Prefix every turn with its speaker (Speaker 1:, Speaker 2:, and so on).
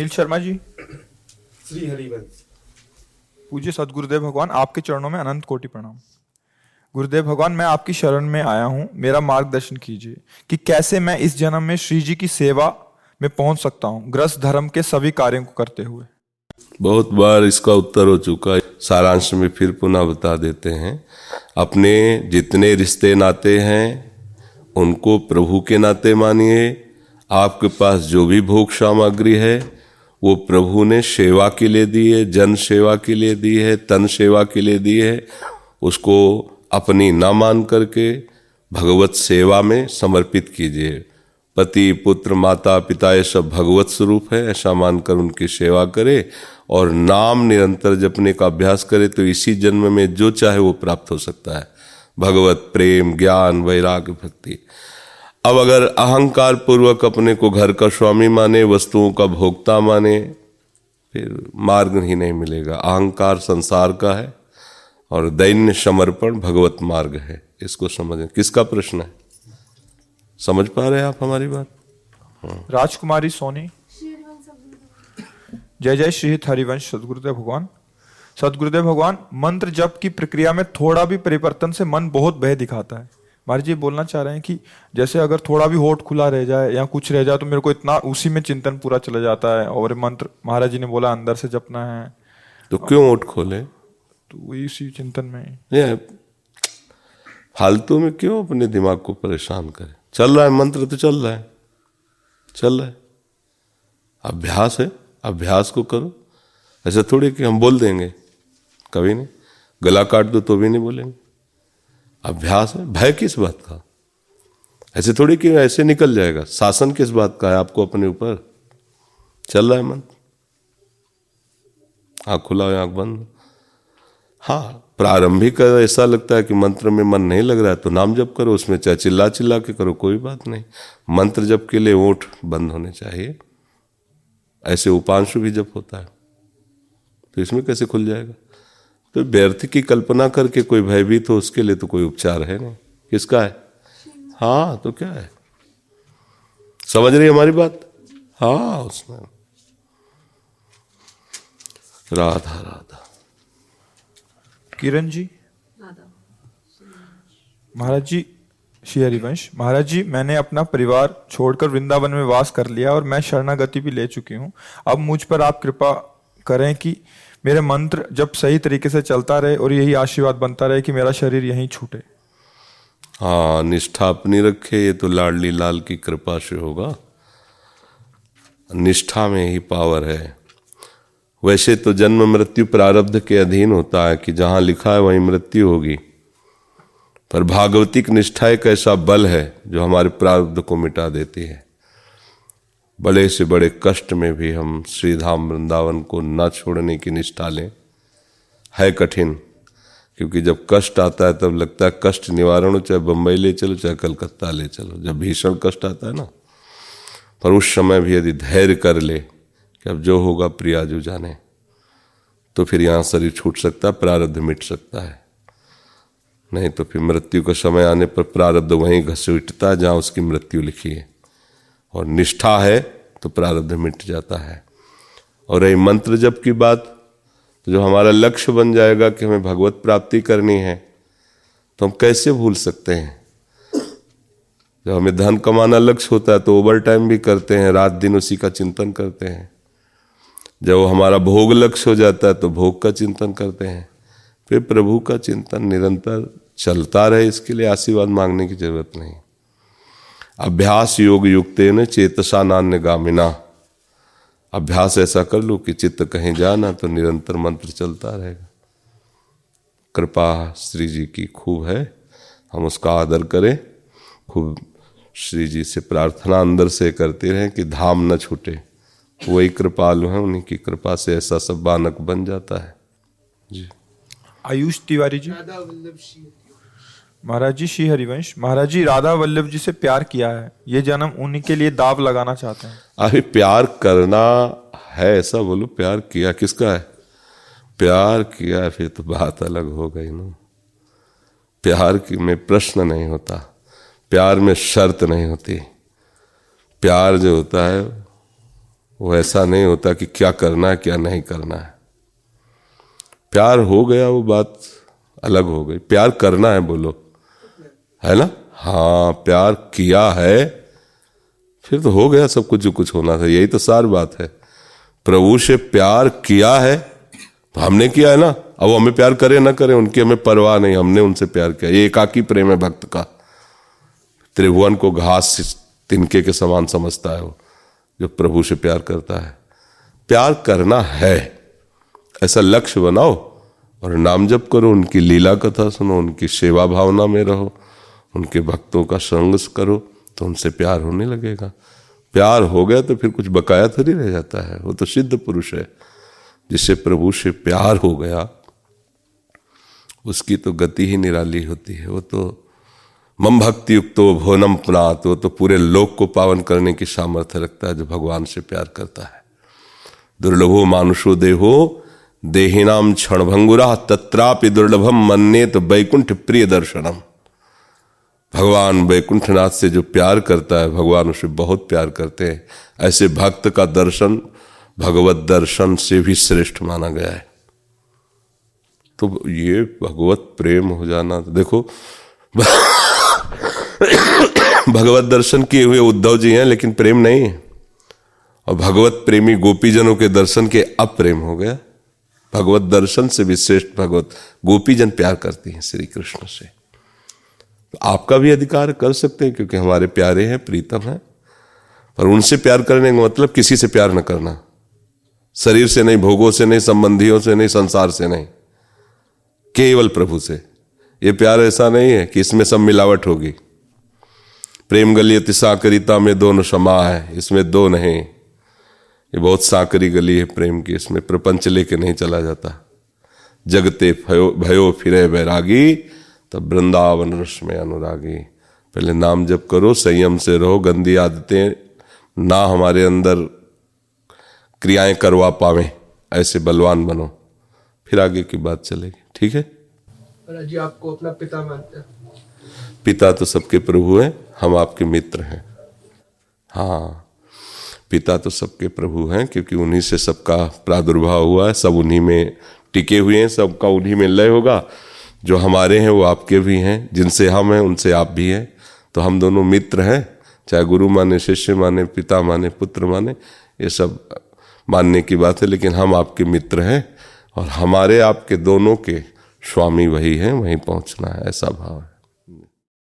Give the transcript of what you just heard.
Speaker 1: अनिल शर्मा जी।
Speaker 2: श्री हरिवंश।
Speaker 1: पूज्य सदगुरुदेव भगवान आपके चरणों में अनंत कोटि प्रणाम। गुरुदेव भगवान मैं आपकी शरण में आया हूँ। मेरा मार्गदर्शन कीजिए कि कैसे मैं इस जन्म में श्री जी की सेवा में पहुँच सकता हूँ ग्रस्त धर्म के सभी कार्यों को करते हुए।
Speaker 3: बहुत बार इसका उत्तर हो चुका है। सारांश में फिर पुनः बता देते हैं। अपने जितने रिश्ते नाते हैं उनको प्रभु के नाते मानिए। आपके पास जो भी भोग सामग्री है वो प्रभु ने सेवा के लिए दी है, जन सेवा के लिए दी है, तन सेवा के लिए दी है, उसको अपनी न मान करके भगवत सेवा में समर्पित कीजिए। पति, पुत्र, माता, पिता, ये सब भगवत स्वरूप है, ऐसा मानकर उनकी सेवा करे और नाम निरंतर जपने का अभ्यास करे तो इसी जन्म में जो चाहे वो प्राप्त हो सकता है। भगवत, प्रेम, ज्ञान, वैराग्य, भक्ति। अब अगर अहंकार पूर्वक अपने को घर का स्वामी माने, वस्तुओं का भोक्ता माने, फिर मार्ग ही नहीं मिलेगा। अहंकार संसार का है और दैन्य समर्पण भगवत मार्ग है। इसको समझें। किसका प्रश्न है? समझ पा रहे हैं आप हमारी बात?
Speaker 1: राजकुमारी सोनी। जय जय श्री हरिवंश। सदगुरुदेव भगवान। सदगुरुदेव भगवान, मंत्र जप की प्रक्रिया में थोड़ा भी परिवर्तन से मन बहुत भय दिखाता है। महाराज जी बोलना चाह रहे हैं कि जैसे अगर थोड़ा भी होठ खुला रह जाए या कुछ रह जाए तो मेरे को इतना उसी में चिंतन पूरा चला जाता है। और मंत्र महाराज जी ने बोला अंदर से जपना है।
Speaker 3: तो क्यों ओट खोले?
Speaker 1: तो वही उसी चिंतन में।
Speaker 3: फालतू में क्यों अपने दिमाग को परेशान करें? चल रहा है मंत्र तो चल रहा है। चल रहा है। अभ्यास है अभ्यास को करो। ऐसा थोड़ी कि हम बोल देंगे कभी नहीं। गला काट दो तो भी नहीं बोलेंगे। अभ्यास है? भय किस बात का? ऐसे थोड़ी कि ऐसे निकल जाएगा। शासन किस बात का है आपको अपने ऊपर? चल रहा है मंत्र आँख खुला हो आँख बंद। हाँ प्रारंभिक ऐसा लगता है कि मंत्र में मन नहीं लग रहा है तो नाम जप करो, उसमें चाहे चिल्ला चिल्ला के करो, कोई बात नहीं। मंत्र जप के लिए ओठ बंद होने चाहिए। ऐसे उपांशु भी जप होता है तो इसमें कैसे खुल जाएगा? तो व्यर्थ की कल्पना करके कोई भयभीत हो उसके लिए तो कोई उपचार है नहीं। किसका है? हाँ तो क्या है? समझ रही हमारी बात? हाँ उसमें। राधा राधा।
Speaker 1: किरण जी? महाराज जी श्री हरिवंश महाराज जी मैंने अपना परिवार छोड़कर वृंदावन में वास कर लिया और मैं शरणागति भी ले चुकी हूँ। अब मुझ पर आप कृपा करें कि मेरे मंत्र जब सही तरीके से चलता रहे और यही आशीर्वाद बनता रहे कि मेरा शरीर यहीं छूटे।
Speaker 3: हाँ निष्ठा अपनी रखे, ये तो लाडली लाल की कृपा से होगा। निष्ठा में ही पावर है। वैसे तो जन्म मृत्यु प्रारब्ध के अधीन होता है कि जहाँ लिखा है वहीं मृत्यु होगी। पर भागवतिक निष्ठा एक ऐसा बल है जो हमारे प्रारब्ध को मिटा देती है। बड़े से बड़े कष्ट में भी हम श्रीधाम वृंदावन को न छोड़ने की निष्ठा लें। है कठिन, क्योंकि जब कष्ट आता है तब लगता है कष्ट निवारण हो, चाहे बम्बई ले चलो, चाहे कलकत्ता ले चलो। जब भीषण कष्ट आता है ना, पर उस समय भी यदि धैर्य कर ले कि अब जो होगा प्रिया जो जाने तो फिर यहाँ शरीर छूट सकता है, प्रारब्ध मिट सकता है। नहीं तो फिर मृत्यु का समय आने पर प्रारब्ध वहीं घसीटता है जहाँ उसकी मृत्यु लिखी है। और निष्ठा है तो प्रारब्ध मिट जाता है। और यही मंत्र जप की बात तो जो हमारा लक्ष्य बन जाएगा कि हमें भगवत प्राप्ति करनी है तो हम कैसे भूल सकते हैं? जब हमें धन कमाना लक्ष्य होता है तो ओवर टाइम भी करते हैं, रात दिन उसी का चिंतन करते हैं। जब हमारा भोग लक्ष्य हो जाता है तो भोग का चिंतन करते हैं। फिर प्रभु का चिंतन निरंतर चलता रहे, इसके लिए आशीर्वाद मांगने की ज़रूरत नहीं। अभ्यास योग युक्त न चेतसा नान्य गामिना अभ्यास ऐसा कर लो कि चित्त कहीं जाना तो निरंतर मंत्र चलता रहेगा। कृपा श्री जी की खूब है। हम उसका आदर करें। खूब श्री जी से प्रार्थना अंदर से करते रहें कि धाम न छूटे। वही कृपालु हैं उन्हीं की कृपा से ऐसा सब बानक बन जाता है। जी।
Speaker 1: आयुष तिवारी जी? महाराज जी, श्री हरिवंश, महाराज जी, राधा वल्लभ जी से प्यार किया है। ये जन्म उन्हीं के लिए दाव लगाना चाहते हैं।
Speaker 3: अभी प्यार करना है ऐसा, बोलो, प्यार किया किसका है? प्यार किया फिर तो बात अलग हो गई ना। प्यार की में प्रश्न नहीं होता, प्यार में शर्त नहीं होती। प्यार जो होता है, वो ऐसा नहीं होता कि क्या करना है, क्या नहीं करना है। प्यार हो गया, वो बात अलग हो गई। प्यार करना है, बोलो। है ना? हाँ प्यार किया है। फिर तो हो गया सब कुछ जो कुछ होना था, यही तो सार बात है। प्रभु से प्यार किया है तो हमने किया है ना? अब वो हमें प्यार करे ना करे, उनकी हमें परवाह नहीं, हमने उनसे प्यार किया। ये एकाकी प्रेम है भक्त का। त्रिभुवन को घास तिनके के समान समझता है वो, जो प्रभु से प्यार करता है। प्यार करना है, ऐसा लक्ष्य बनाओ, और नाम जप करो, उनकी लीला कथा सुनो, उनकी सेवा भावना में रहो। उनके भक्तों का संग करो तो उनसे प्यार होने लगेगा। प्यार हो गया तो फिर कुछ बकाया थोड़ी रह जाता है। वो तो सिद्ध पुरुष है, जिससे प्रभु से प्यार हो गया, उसकी तो गति ही निराली होती है। वो तो मम भक्ति युक्त भोनम पुनात, वो तो पूरे लोक को पावन करने की सामर्थ्य रखता है, जो भगवान से प्यार करता है। दुर्लभो मानुषो देहो, देहिनाम क्षण भंगुरा तत्रापि दुर्लभम मन्ने तो वैकुंठ प्रिय दर्शनम भगवान वैकुंठनाथ से जो प्यार करता है, भगवान उसे बहुत प्यार करते हैं। ऐसे भक्त का दर्शन, भगवत दर्शन से भी श्रेष्ठ माना गया है। तो ये भगवत प्रेम हो जाना, देखो, भगवत दर्शन किए हुए उद्धव जी हैं, लेकिन प्रेम नहीं है। और भगवत प्रेमी गोपीजनों के दर्शन के अप्रेम हो गया। भगवत दर्शन से भी श्रेष्ठ भगवत गोपीजन प्यार करती हैं श्री कृष्ण से। तो आपका भी अधिकार कर सकते हैं, क्योंकि हमारे प्यारे हैं, प्रीतम हैं। पर उनसे प्यार करने का मतलब किसी से प्यार न करना। शरीर से नहीं, भोगों से नहीं, संबंधियों से नहीं, संसार से नहीं। केवल प्रभु से। ये प्यार ऐसा नहीं है कि इसमें सब मिलावट होगी। प्रेम गली अति साकरिता में दोनों क्षमा है। इसमें दो नहीं। ये बहुत साकरी गली है प्रेम की। इसमें प्रपंच लेके नहीं चला जाता। जगते भयो भयो फिरे बैरागी। तब वृंदावन रस में अनुरागी पहले नाम जप करो संयम से रहो गंदी आदतें ना हमारे अंदर क्रियाएँ करवा पावे ऐसे बलवान बनो। फिर आगे की बात चलेगी ठीक है?
Speaker 2: जी आपको अपना पिता मानते हैं।
Speaker 3: पिता तो सबके प्रभु हैं हम आपके मित्र हैं। हाँ पिता तो सबके प्रभु हैं क्योंकि उन्हीं से सबका प्रादुर्भाव हुआ है सब उन्हीं में टिके हुए हैं सबका उन्हीं में लय होगा। जो हमारे हैं, वो आपके भी हैं, जिनसे हम हैं, उनसे आप भी हैं। तो हम दोनों मित्र हैं, चाहे गुरु माने, शिष्य माने, पिता माने, पुत्र माने, ये सब मानने की बात है, लेकिन हम आपके मित्र हैं और हमारे आपके दोनों के स्वामी वही हैं, वहीं पहुँचना है, ऐसा भाव है।